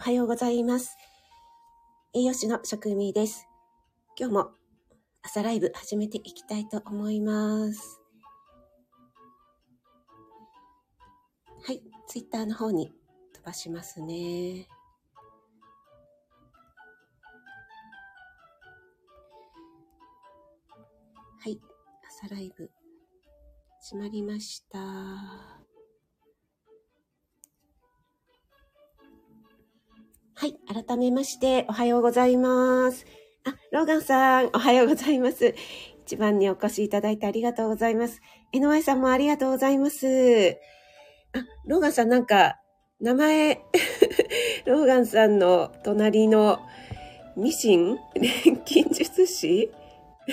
おはようございます。栄養士の職味です。今日も朝ライブ始めていきたいと思います。はい、ツイッターの方に飛ばしますね。はい、朝ライブ始まりました。はい。改めまして、おはようございます。あ、ローガンさん、おはようございます。一番にお越しいただいてありがとうございます。NY さんもありがとうございます。あ、ローガンさんなんか、名前、ローガンさんの隣のミシン錬金術師？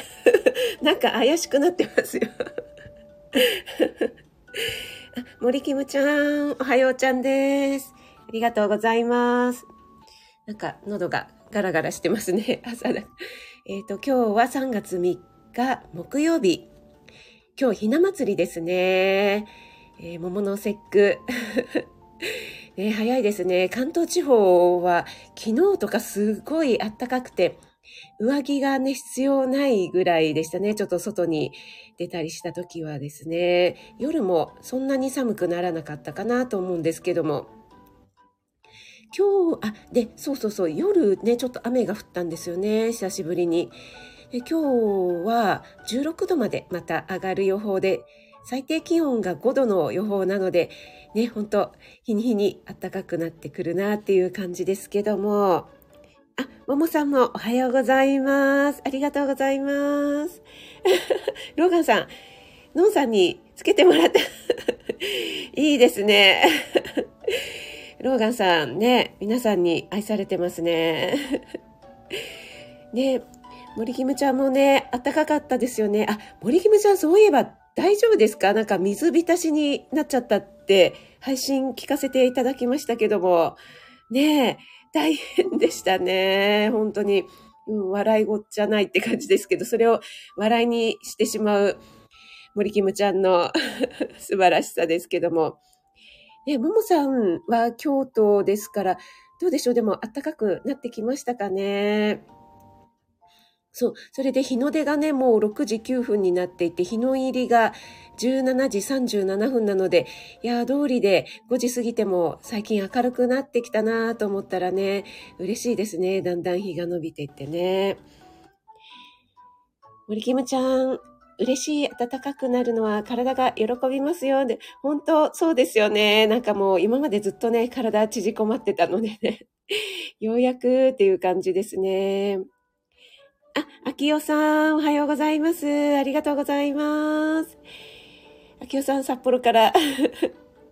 なんか怪しくなってますよ。森キムちゃん、おはようちゃんです。ありがとうございます。なんか喉がガラガラしてますね。朝だ。えっ、と、今日は3月3日木曜日。今日ひな祭りですね。えー桃の節句。ね、早いですね。関東地方は昨日とかすごい暖かくて、上着がね、必要ないぐらいでしたね。ちょっと外に出たりした時はですね。夜もそんなに寒くならなかったかなと思うんですけども。今日、あ、で、そうそうそう、夜ね、ちょっと雨が降ったんですよね。久しぶりに。今日は16度までまた上がる予報で、最低気温が5度の予報なので、ね、ほんと、日に日に暖かくなってくるなっていう感じですけども、あ、ももさんもおはようございます。ありがとうございます。ローガンさん、ノンさんにつけてもらって、いいですね。ローガンさんね、皆さんに愛されてますね。ね、森キムちゃんもね、暖かかったですよね。あ、森キムちゃんそういえば大丈夫ですか？なんか水浸しになっちゃったって配信聞かせていただきましたけども、ねえ、大変でしたね。本当に。うん、笑いごっちゃないって感じですけど、それを笑いにしてしまう森キムちゃんの 素晴らしさですけども。ね、ももさんは京都ですから、どうでしょう？でも暖かくなってきましたかね？そう。それで日の出がね、もう6時9分になっていて、日の入りが17時37分なので、いやー、通りで5時過ぎても最近明るくなってきたなと思ったらね、嬉しいですね。だんだん日が伸びていってね。森キムちゃん、嬉しい、暖かくなるのは体が喜びますよ。で、本当そうですよね。なんかもう今までずっとね、体縮こまってたのでね。ようやくっていう感じですね。あ、秋代さん、おはようございます。ありがとうございます。秋代さん、札幌から。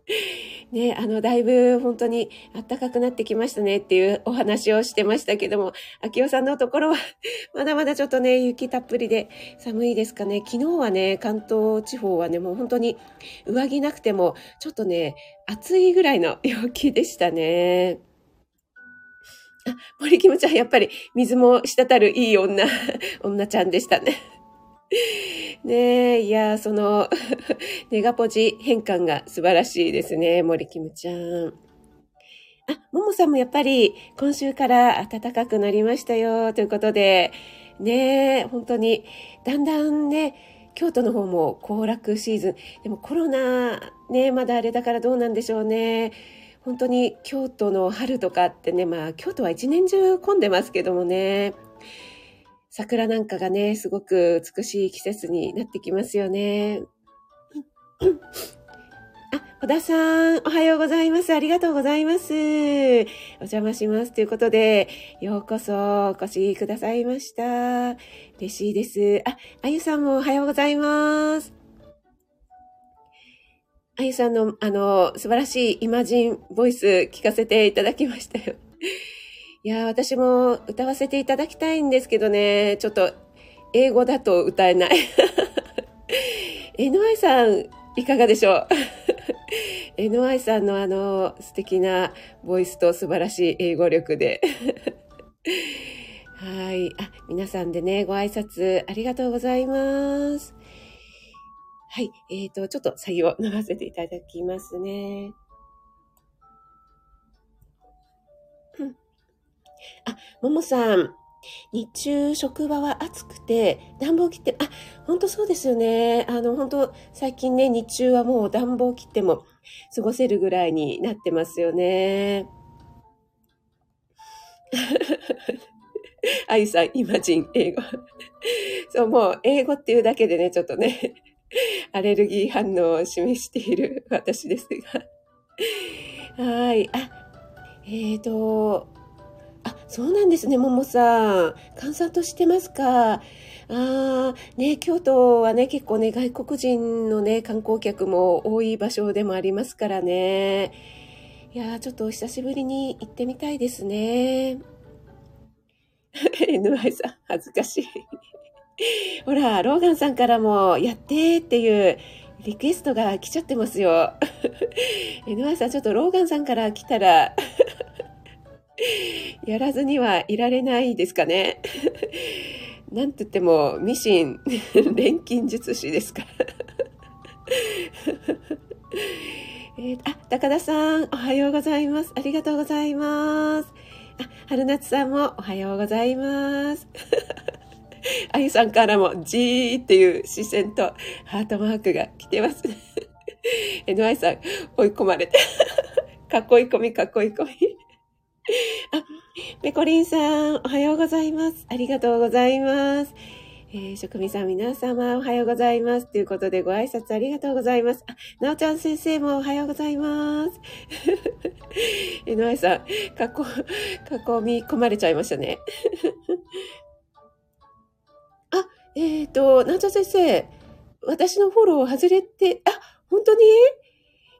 ね、あの、だいぶ本当に暖かくなってきましたねっていうお話をしてましたけども、秋代さんのところは まだまだちょっとね、雪たっぷりで寒いですかね。昨日はね、関東地方はね、もう本当に上着なくても、ちょっとね、暑いぐらいの陽気でしたね。あ、森キムちゃん、やっぱり水も滴るいい女、女ちゃんでしたね。ねえ、いや、その、ネガポジ変換が素晴らしいですね、森キムちゃん。あ、ももさんもやっぱり今週から暖かくなりましたよ、ということで、ねえ、本当に、だんだんね、京都の方も行楽シーズン。でもコロナ、ね、まだあれだからどうなんでしょうね。本当に京都の春とかってね、まあ京都は一年中混んでますけどもね、桜なんかがね、すごく美しい季節になってきますよね。あ、小田さん、おはようございます。ありがとうございます。お邪魔します。ということで、ようこそお越しくださいました。嬉しいです。あ、あゆさんもおはようございます。あゆさんの、あの、素晴らしいイマジンボイス聞かせていただきましたよ。いや、私も歌わせていただきたいんですけどね、ちょっと英語だと歌えない。NY さん、いかがでしょう ?NY さんのあの素敵なボイスと素晴らしい英語力で。はい。あ、皆さんでね、ご挨拶ありがとうございます。はい。えっ、ー、と、ちょっと作業を流せていただきますね。あ、ももさん。日中、職場は暑くて、暖房切って、あ、本当そうですよね。あの、本当最近ね、日中はもう暖房切っても過ごせるぐらいになってますよね。あゆさん、イマジン、英語。そう、もう、英語っていうだけでね、ちょっとね、アレルギー反応を示している私ですが。はい。あ、えっ、ー、と、そうなんですね、ももさん。閑散としてますか？ああ、ね、京都はね、結構ね、外国人のね、観光客も多い場所でもありますからね。いやちょっとお久しぶりに行ってみたいですね。NY さん、恥ずかしい。ほら、ローガンさんからも、やってっていうリクエストが来ちゃってますよ。NY さん、ちょっとローガンさんから来たら やらずにはいられないですかね。なんと言っても、ミシン、錬金術師ですから。えー、あ、高田さん、おはようございます。ありがとうございます。あ、春夏さんもおはようございます。あゆさんからも、じーっていう視線とハートマークが来てます。NY さん、追い込まれて。かっこいい込み、かっこい込み。あ、ペコリンさん、おはようございます。ありがとうございます。えー、職味さん皆様おはようございます。ということでご挨拶ありがとうございます。あ、なおちゃん先生もおはようございます。えのあいさん、かこ、囲み込まれちゃいましたね。あ、えっ、ー、と、なおちゃん先生、私のフォロー外れて、あ、本当に？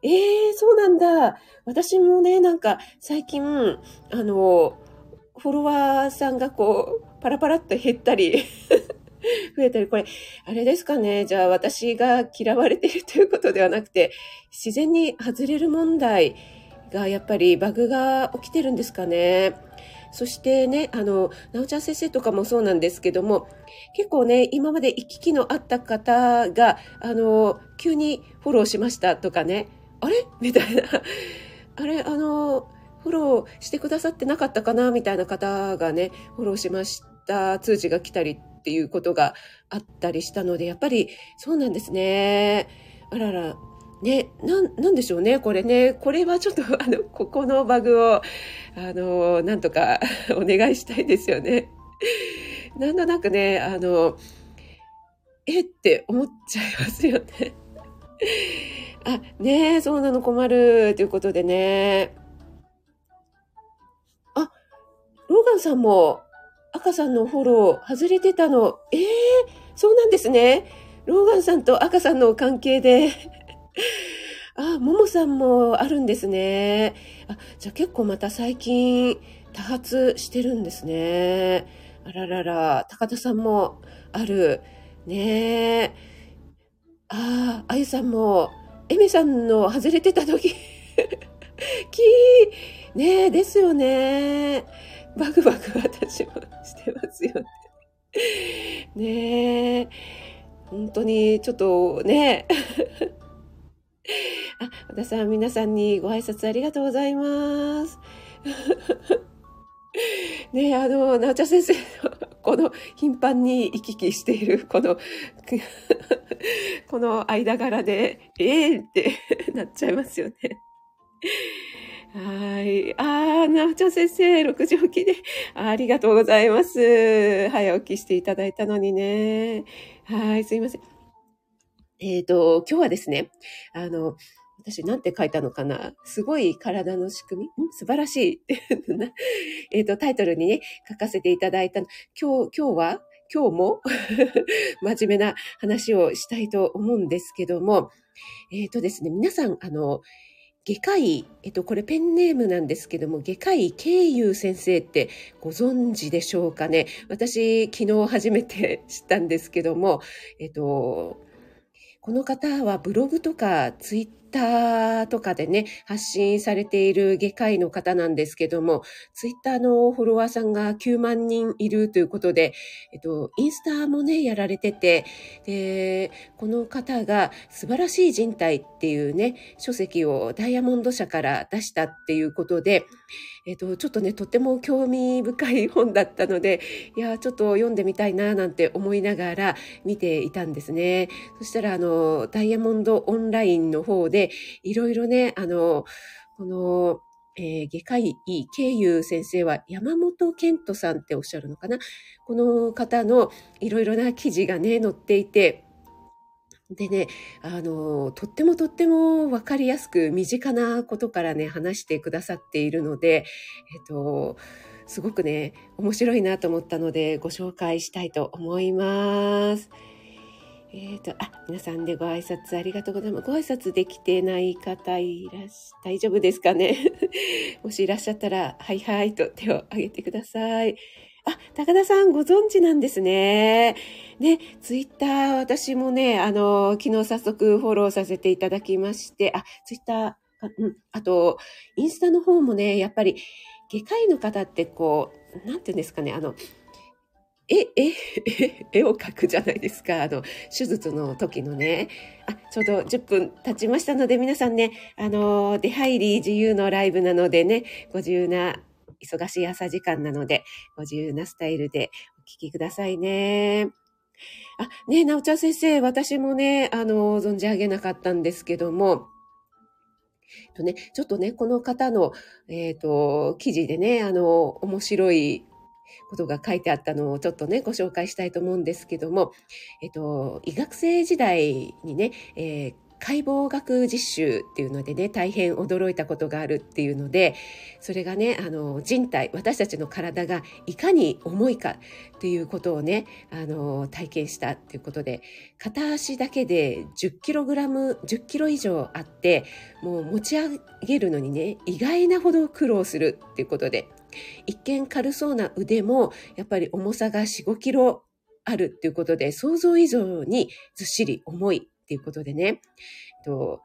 ええー、そうなんだ。私もね、なんか最近、あの、フォロワーさんがこう、パラパラっと減ったり 増えたり、これ、あれですかね。じゃあ私が嫌われているということではなくて、自然に外れる問題がやっぱりバグが起きてるんですかね。そしてね、あの、なおちゃん先生とかもそうなんですけども、結構ね、今まで行き来のあった方が、あの、急にフォローしましたとかね、あれ？みたいな。あれ、あの、フォローしてくださってなかったかな？みたいな方がね、フォローしました通知が来たりっていうことがあったりしたので、やっぱりそうなんですね。あらら。ね、な、なんでしょうね、これね。これはちょっと、あの、ここのバグを、あの、なんとか お願いしたいですよね。なんとなくね、あの、え？って思っちゃいますよね。あ、ねえそうなの困る。ということでね。あ、ローガンさんも赤さんのフォロー外れてたの。ええー、そうなんですね。ローガンさんと赤さんの関係で。あ、ももさんもあるんですね。あ、じゃあ結構また最近多発してるんですね。あららら、高田さんもある。ねえ。ああ、あゆさんも、エミさんの外れてた時、きー、ねえ、ですよね。バクバク私もしてますよね。ねえ。本当に、ちょっとね。あ、和田さん、皆さんにご挨拶ありがとうございます。ねえ、あの、なおちゃん先生の、この頻繁に行き来している、この、この間柄で、ええー、ってなっちゃいますよね。はい。ああ、なおちゃん先生、6時起きでありがとうございます。早起きしていただいたのにね。はい、すいません。えっ、ー、と、今日はですね、あの、私なんて書いたのかな？すごい体の仕組み？素晴らしい。えっと、タイトルにね、書かせていただいた今日、今日は？今日も？真面目な話をしたいと思うんですけども、えっ、ー、とですね、皆さん、あの、外科医、えっと、これペンネームなんですけども、外科医慶優先生ってご存知でしょうかね？私、昨日初めて知ったんですけども、えっと、この方はブログとかツイッターとかでね、発信されている外科医の方なんですけども、ツイッターのフォロワーさんが9万人いるということで、えっと、インスタもね、やられてて、で、この方が素晴らしい人体っていうね、書籍をダイヤモンド社から出したっていうことで、えっと、ちょっとね、とっても興味深い本だったので、いや、ちょっと読んでみたいななんて思いながら見ていたんですね。そしたら、あの、ダイヤモンドオンラインの方で、いろいろね、あの、この、えー、外科医、経由先生は山本健人さんっておっしゃるのかな？この方のいろいろな記事がね、載っていて、でね、あの、とってもとってもわかりやすく身近なことからね、話してくださっているので、えっと、すごくね、面白いなと思ったので、ご紹介したいと思います。えっ、ー、と、あ、皆さんでご挨拶ありがとうございます。ご挨拶できてない方いらし、大丈夫ですかね？もしいらっしゃったら、はいはいと手を挙げてください。あ、高田さんご存知なんですね。ね、ツイッター私もね、あの、昨日早速フォローさせていただきまして、あ、ツイッター、あうん、あと、インスタの方もね、やっぱり、外科医の方ってこう、なんていうんですかね、あの、絵、絵、絵を描くじゃないですか。あの、手術の時のね。あ、ちょうど10分経ちましたので、皆さんね、あの、出入り自由のライブなのでね、ご自由な忙しい朝時間なので、ご自由なスタイルでお聞きくださいね。あ、ねえなおちゃん先生、私もね、あの、存じ上げなかったんですけども、とね、ちょっとね、この方の、えっ、ー、と、記事でね、あの、面白いことが書いてあったのをちょっとね、ご紹介したいと思うんですけども、えっ、と、医学生時代にね、えー解剖学実習っていうのでね、大変驚いたことがあるっていうので、それがね、あの、人体、私たちの体がいかに重いかっていうことをね、あの、体験したっていうことで、片足だけで10キログラム、10キロ以上あって、もう持ち上げるのにね、意外なほど苦労するっていうことで、一見軽そうな腕も、やっぱり重さが4、5キロあるっていうことで、想像以上にずっしり重いっていうことでね、と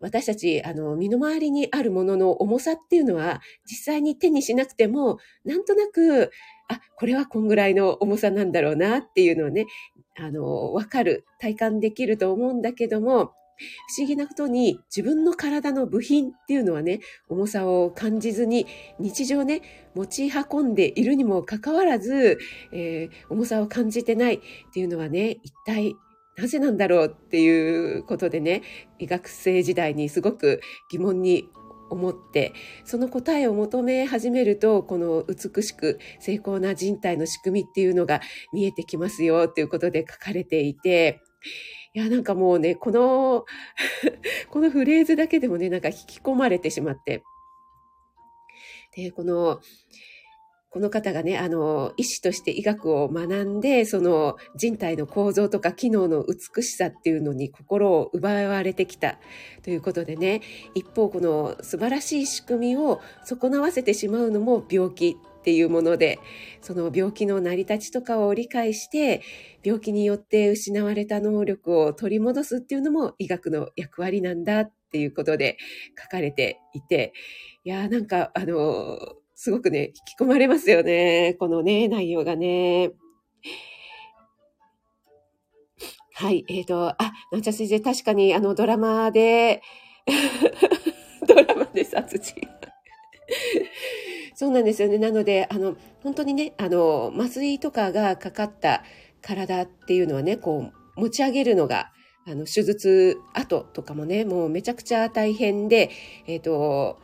私たち、あの、身の回りにあるものの重さっていうのは、実際に手にしなくても、なんとなく、あ、これはこんぐらいの重さなんだろうなっていうのをね、あの、わかる、体感できると思うんだけども、不思議なことに自分の体の部品っていうのはね、重さを感じずに日常ね、持ち運んでいるにもかかわらず、えー、重さを感じてないっていうのはね、一体なぜなんだろうっていうことでね、医学生時代にすごく疑問に思って、その答えを求め始めると、この美しく精巧な人体の仕組みっていうのが見えてきますよっていうことで書かれていて、いや、なんかもうね、この このフレーズだけでもね、なんか引き込まれてしまって。で、この、この方がね、あの、医師として医学を学んで、その人体の構造とか機能の美しさっていうのに心を奪われてきた。ということでね、一方この素晴らしい仕組みを損なわせてしまうのも病気っていうもので、その病気の成り立ちとかを理解して、病気によって失われた能力を取り戻すっていうのも医学の役割なんだっていうことで書かれていて、いやーなんかあの、すごくね、引き込まれますよね。このね、内容がね。はい、えっ、ー、と、あ、なんちゃ先生、確かにあのドラマで、ドラマで殺人。そうなんですよね。なので、あの、本当にね、あの、麻酔とかがかかった体っていうのはね、こう、持ち上げるのが、あの、手術後とかもね、もうめちゃくちゃ大変で、えっ、ー、と、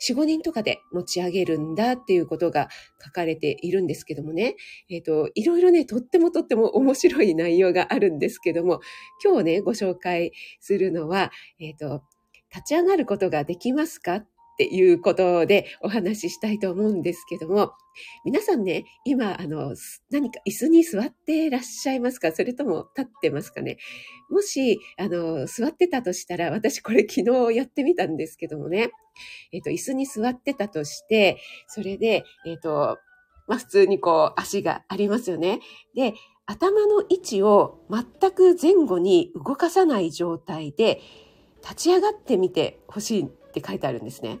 四五人とかで持ち上げるんだっていうことが書かれているんですけどもね、えっ、ー、と、いろいろね、とってもとっても面白い内容があるんですけども、今日ね、ご紹介するのは、えっ、ー、と、立ち上がることができますかっっていうことでお話ししたいと思うんですけども、皆さんね、今、あの、何か椅子に座ってらっしゃいますか？それとも立ってますかね？もし、あの、座ってたとしたら、私これ昨日やってみたんですけどもね、えっ、と、椅子に座ってたとして、それで、えっ、と、まあ、普通にこう、足がありますよね。で、頭の位置を全く前後に動かさない状態で、立ち上がってみてほしいって書いてあるんですね。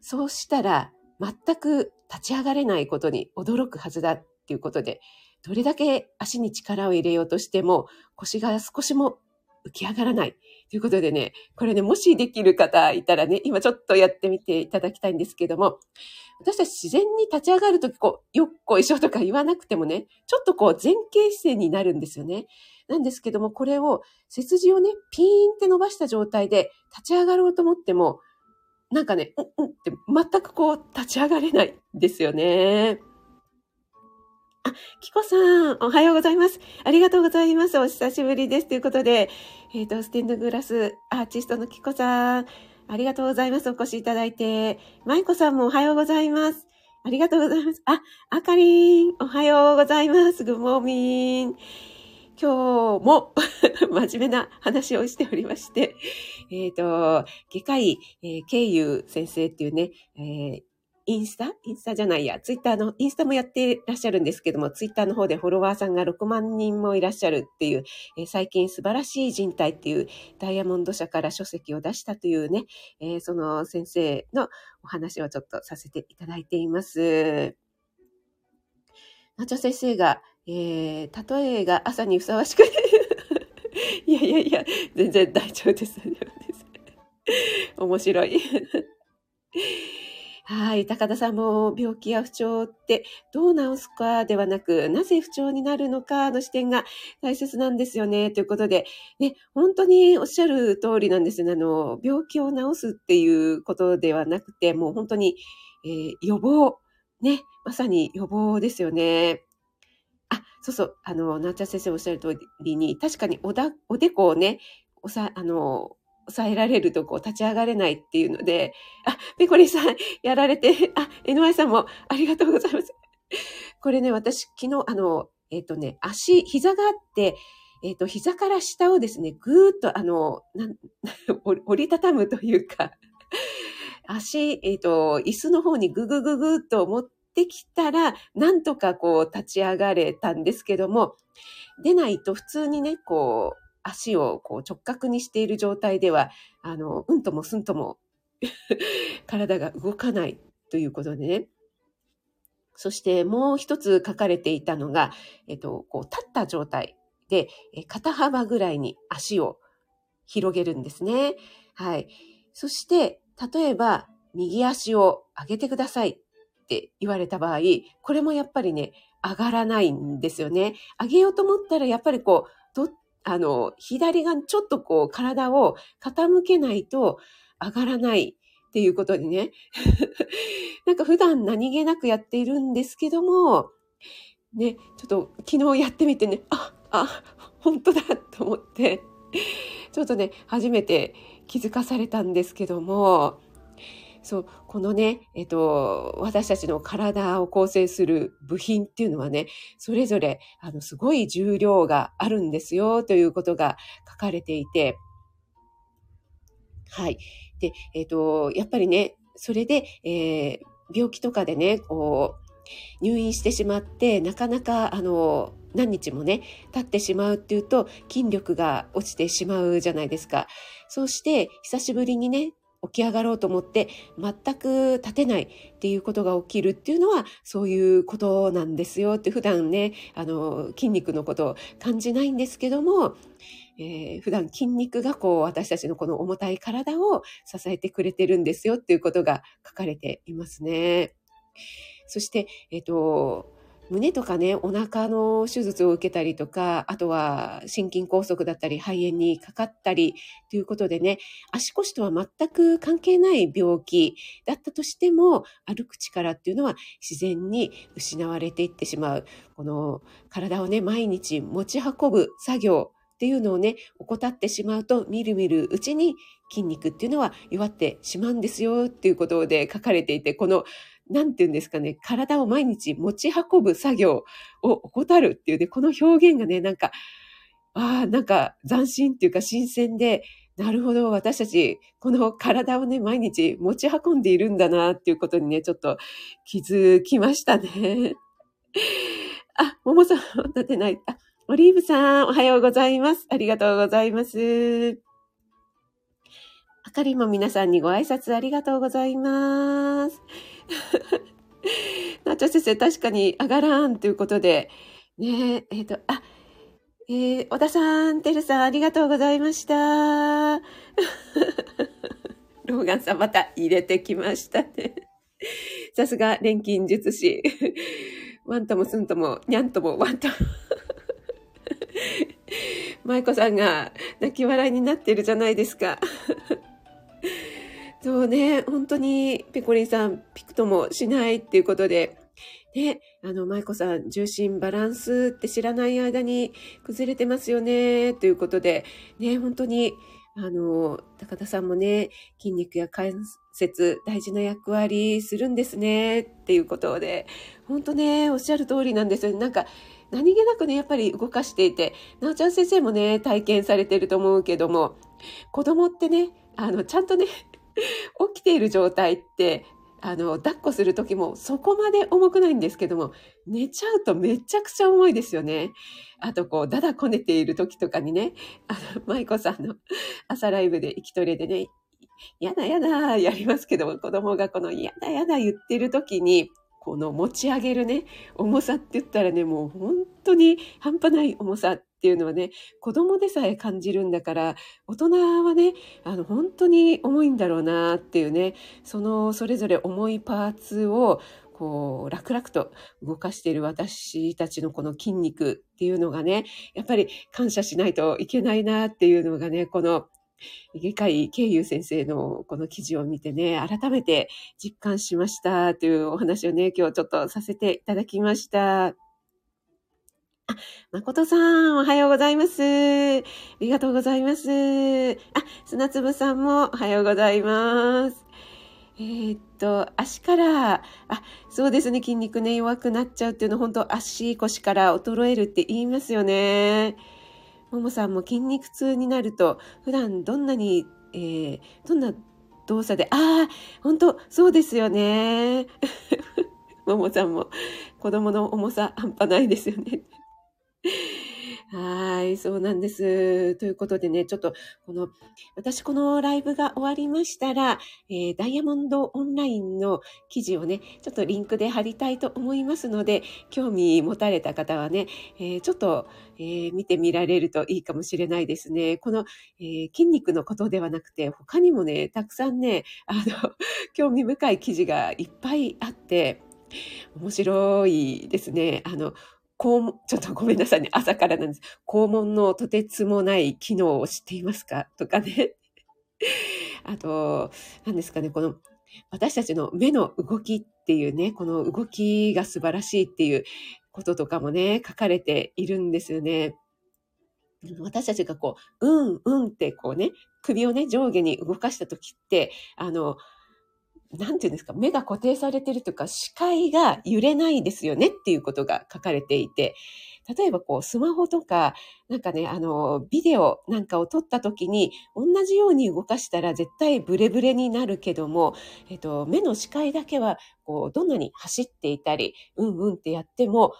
そうしたら、全く立ち上がれないことに驚くはずだっていうことで、どれだけ足に力を入れようとしても腰が少しも浮き上がらない。ということでね、これね、もしできる方いたらね、今ちょっとやってみていただきたいんですけども、私たち自然に立ち上がるとき、こう、よっこいしょとか言わなくてもね、ちょっとこう前傾姿勢になるんですよね。なんですけども、これを背筋をね、ピーンって伸ばした状態で立ち上がろうと思っても、なんかね、うんうんって全くこう立ち上がれないですよね。あ、キコさん、おはようございます。ありがとうございます。お久しぶりです。ということで、えっ、ー、と、ステンドグラスアーティストのキコさん、ありがとうございます。お越しいただいて。マイコさんもおはようございます。ありがとうございます。あ、あかりん、おはようございます。グモーミン。今日も 真面目な話をしておりまして、えっ、ー、と、外科医、えー、経由先生っていうね、えー、インスタ？インスタじゃないや、ツイッターの、インスタもやってらっしゃるんですけども、ツイッターの方でフォロワーさんが6万人もいらっしゃるっていう、えー、最近素晴らしい人体っていうダイヤモンド社から書籍を出したというね、えー、その先生のお話をちょっとさせていただいています。ナチョ先生が、えー、例えが朝にふさわしく いやいやいや、全然大丈夫です。大丈夫です。面白い。はい。高田さんも病気や不調ってどう治すかではなく、なぜ不調になるのかの視点が大切なんですよね。ということで、ね、本当におっしゃる通りなんですね。あの、病気を治すっていうことではなくて、もう本当に、えー、予防。ね、まさに予防ですよね。そうそう、あの、なっちゃ先生おっしゃる通りに、確かにおだ、おでこをね、おさ、あの、抑えられるとこう立ち上がれないっていうので、あ、ペコリさんやられて、あ、NY さんもありがとうございます。これね、私昨日、あの、えっ、ー、とね、足、膝があって、えっ、ー、と、膝から下をですね、ぐーっと、あの、折りたたむというか、足、えっ、ー、と、椅子の方にぐぐぐぐっと持ってきたら、なんとかこう立ち上がれたんですけども、出ないと普通にね、こう、足をこう直角にしている状態では、あの、うんともすんとも 体が動かないということでね。そしてもう一つ書かれていたのが、えっと、こう立った状態で、肩幅ぐらいに足を広げるんですね。はい。そして、例えば、右足を上げてくださいって言われた場合、これもやっぱりね、上がらないんですよね。上げようと思ったら、やっぱりこう、どあの、左がちょっとこう体を傾けないと上がらないっていうことにね、なんか普段何気なくやっているんですけども、ね、ちょっと昨日やってみてね、あ、あ、本当だと思って、ちょっとね、初めて気づかされたんですけども、そう、このね、えっと、私たちの体を構成する部品っていうのはね、それぞれ、あの、すごい重量があるんですよ、ということが書かれていて、はい。で、えっと、やっぱりね、それで、えー、病気とかでね、こう、入院してしまって、なかなか、あの、何日もね、経ってしまうっていうと、筋力が落ちてしまうじゃないですか。そうして、久しぶりにね、起き上がろうと思って全く立てないっていうことが起きるっていうのはそういうことなんですよって普段ね、あの、筋肉のことを感じないんですけども、えー、普段筋肉がこう私たちのこの重たい体を支えてくれてるんですよっていうことが書かれていますね。そして、えっ、ー、と、胸とかね、お腹の手術を受けたりとか、あとは心筋梗塞だったり、肺炎にかかったりということでね、足腰とは全く関係ない病気だったとしても、歩く力っていうのは自然に失われていってしまう。この体をね、毎日持ち運ぶ作業っていうのをね、怠ってしまうと、みるみるうちに筋肉っていうのは弱ってしまうんですよっていうことで書かれていて、このなんて言うんですかね、体を毎日持ち運ぶ作業を怠るっていうね、この表現がね、なんか、ああ、なんか斬新っていうか新鮮で、なるほど、私たち、この体をね、毎日持ち運んでいるんだなっていうことにね、ちょっと気づきましたね。あ、ももさん、立てない。あ、オリーブさん、おはようございます。ありがとうございます。あかりも皆さんにご挨拶ありがとうございます。なちゃ先生、確かに上がらんということで、ねえ、えっ、ー、と、あ、えー、小田さん、てるさん、ありがとうございました。ローガンさん、また入れてきましたね。さすが、錬金術師。ワンともスンとも、ニャンとも、ワンとも。舞子さんが泣き笑いになってるじゃないですか。そうね、本当にペコリンさん、ピクともしないっていうことで、ね、あの、舞子さん、重心バランスって知らない間に崩れてますよね、ということで、ね、本当に、あの、高田さんもね、筋肉や関節大事な役割するんですね、っていうことで、本当ね、おっしゃる通りなんですよね。なんか、何気なくね、やっぱり動かしていて、なおちゃん先生もね、体験されてると思うけども、子供ってね、あの、ちゃんとね、起きている状態って、あの、抱っこする時もそこまで重くないんですけども、寝ちゃうとめちゃくちゃ重いですよね。あと、こう、だだこねている時とかにね、あの、舞子さんの 朝ライブで息トレでね、やだやだやりますけども、子供がこのやだやだ言ってる時に、この持ち上げるね、重さって言ったらね、もう本当に半端ない重さっていうのはね、子供でさえ感じるんだから、大人はね、あの、本当に重いんだろうなっていうね、その、それぞれ重いパーツを、こう、楽々と動かしている私たちのこの筋肉っていうのがね、やっぱり感謝しないといけないなっていうのがね、この外科医慶優先生のこの記事を見てね、改めて実感しましたというお話をね、今日ちょっとさせていただきました。あ、誠さん、おはようございます。ありがとうございます。あ、砂粒さんもおはようございます。えー、っと、足から、あ、そうですね、筋肉ね、弱くなっちゃうっていうのは、本当足腰から衰えるって言いますよね。ももさんも筋肉痛になると、普段どんなに、えー、どんな動作で、ああ、本当そうですよね。ももさんも子供の重さ半端ないですよね。はい、そうなんです。ということでね、ちょっと、この、私このライブが終わりましたら、えー、ダイヤモンドオンラインの記事をね、ちょっとリンクで貼りたいと思いますので、興味持たれた方はね、えー、ちょっと、えー、見てみられるといいかもしれないですね。この、え筋肉のことではなくて、他にもね、たくさんね、あの、興味深い記事がいっぱいあって、面白いですね。あの、ちょっとごめんなさいね。朝からなんです。肛門のとてつもない機能を知っていますか？とかね。あと、何ですかね、この、私たちの目の動きっていうね、この動きが素晴らしいっていうこととかもね、書かれているんですよね。私たちがこう、うん、うんってこうね、首をね、上下に動かしたときって、あの、なんていうんですか、目が固定されてるとか、視界が揺れないですよねっていうことが書かれていて、例えばこう、スマホとか、なんかね、あの、ビデオなんかを撮った時に、同じように動かしたら絶対ブレブレになるけども、えっと、目の視界だけは、こう、どんなに走っていたり、うんうんってやっても、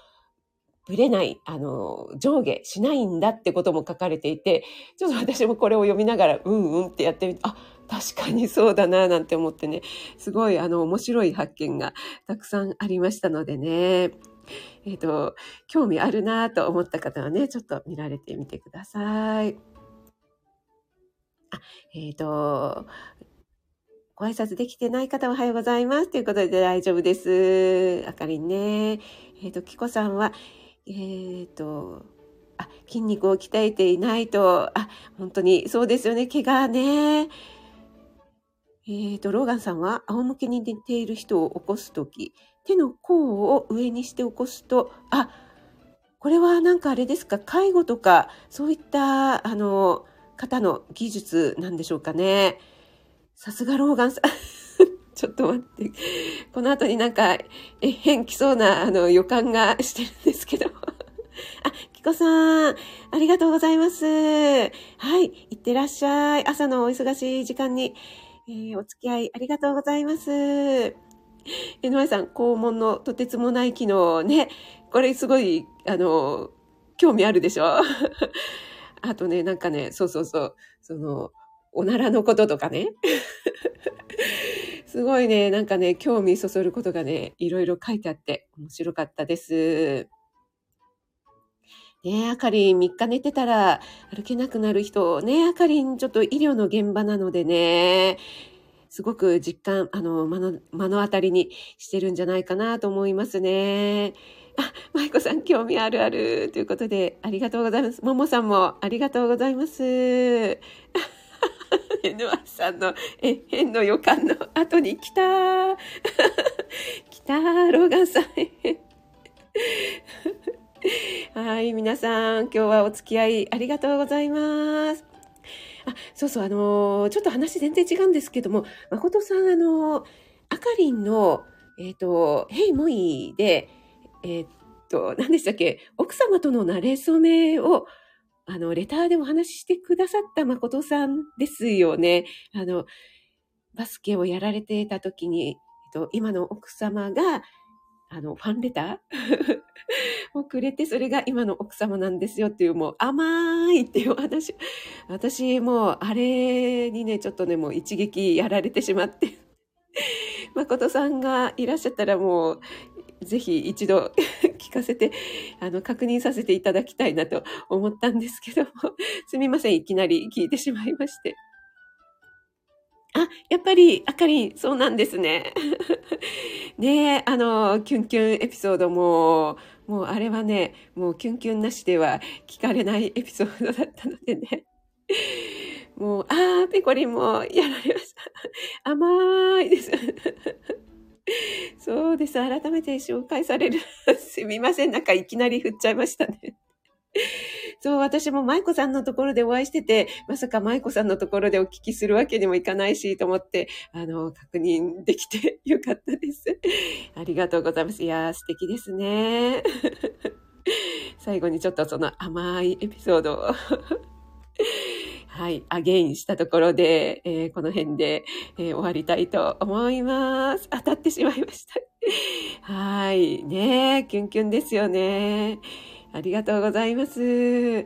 ぶれない、あの、上下しないんだってことも書かれていて、ちょっと私もこれを読みながら、うんうんってやってみて、あ、確かにそうだな、なんて思ってね、すごい、あの、面白い発見がたくさんありましたのでね、えっ、ー、と、興味あるなと思った方はね、ちょっと見られてみてください。あ、えっ、ー、と、ご挨拶できてない方はおはようございます。ということで大丈夫です。あかりんね。えっ、ー、と、きこさんは、え、ー、と、あ、筋肉を鍛えていないと、あ、本当にそうですよね。怪我ね。え、ー、と、ローガンさんは仰向けに寝ている人を起こすとき、手の甲を上にして起こすと、あ、これはなんかあれですか、介護とか、そういった、あの、方の技術なんでしょうかね。さすがローガンさん。ちょっと待って。この後になんか、え、変来そうな、あの、予感がしてるんですけど。あ、キコさん、ありがとうございます。はい、いってらっしゃい。朝のお忙しい時間に。えー、お付き合いありがとうございます。えのまさん、肛門のとてつもない機能ね。これすごい、あの、興味あるでしょ？あとね、なんかね、そうそうそう、その、おならのこととかね。すごいね、なんかね、興味そそることがね、いろいろ書いてあって面白かったです。ねえ、あかりん3日寝てたら歩けなくなる人、ね、あかりんちょっと医療の現場なのでね、すごく実感、あの、目の、目の当たりにしてるんじゃないかなと思いますね。あ、舞子さん興味あるあるということで、ありがとうございます。ももさんもありがとうございます。N1 さんのえ変の予感の後に来た 来たローガンさん。はい、皆さん、今日はお付き合いありがとうございます。あ、そうそう、あのー、ちょっと話全然違うんですけども、誠さん、あのー、あかりんの、えっ、ー、と、ヘイモイで、えっ、と、何でしたっけ、奥様との馴れ初めを、あの、レターでお話ししてくださった誠さんですよね。あの、バスケをやられてた時に、えっと、今の奥様が、あの、ファンレター？をくれて、それが今の奥様なんですよっていう、もう甘いっていう話。私、もう、あれにね、ちょっとね、もう一撃やられてしまって。誠さんがいらっしゃったらもう、ぜひ一度 聞かせて、あの、確認させていただきたいなと思ったんですけども、すみません、いきなり聞いてしまいまして。あ、やっぱり、あかりん、そうなんですね。ねえ、あの、キュンキュンエピソードも、もうあれはね、もうキュンキュンなしでは聞かれないエピソードだったのでね。もう、あー、ペコリンもやられました。甘いです。そうです。改めて紹介される。すみません。なんかいきなり振っちゃいましたね。そう、私も舞子さんのところでお会いしてて、まさか舞子さんのところでお聞きするわけにもいかないし、と思って、あの、確認できてよかったです。ありがとうございます。いやー、素敵ですね。最後にちょっとその甘いエピソードを はい、アゲインしたところで、えー、この辺で、えー、終わりたいと思います。当たってしまいました。はい、ねえキュンキュンですよね。ありがとうございます。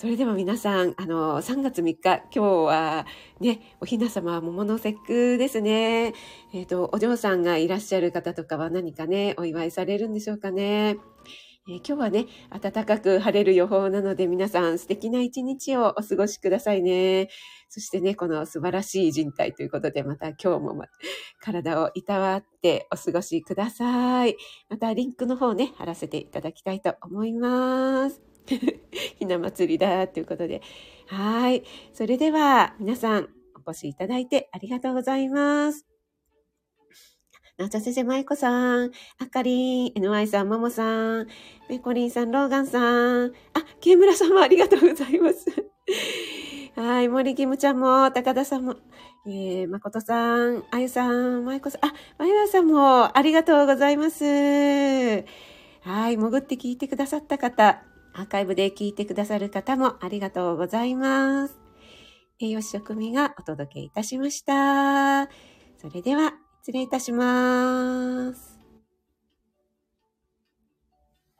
それでは皆さん、あの、3月3日、今日はね、おひな様桃の節句ですね。えっ、ー、と、お嬢さんがいらっしゃる方とかは何かね、お祝いされるんでしょうかね。えー、今日はね、暖かく晴れる予報なので皆さん素敵な一日をお過ごしくださいね。そしてね、この素晴らしい人体ということで、また今日も、体をいたわってお過ごしください。またリンクの方ね、貼らせていただきたいと思います。ひな祭りだということで。はい。それでは皆さんお越しいただいてありがとうございます。なちゃ先生、まいこさん、あかりん、NY さん、ももさん、ペコリンさん、ローガンさん、あ、ケムラさんもありがとうございます。はい、森キムちゃんも、高田さんも、えー、まことさん、あゆさん、まいこさん、あ、まゆらさんも、ありがとうございます。はい、潜って聞いてくださった方、アーカイブで聞いてくださる方もありがとうございます。栄養士職味がお届けいたしました。それでは、失礼いたします。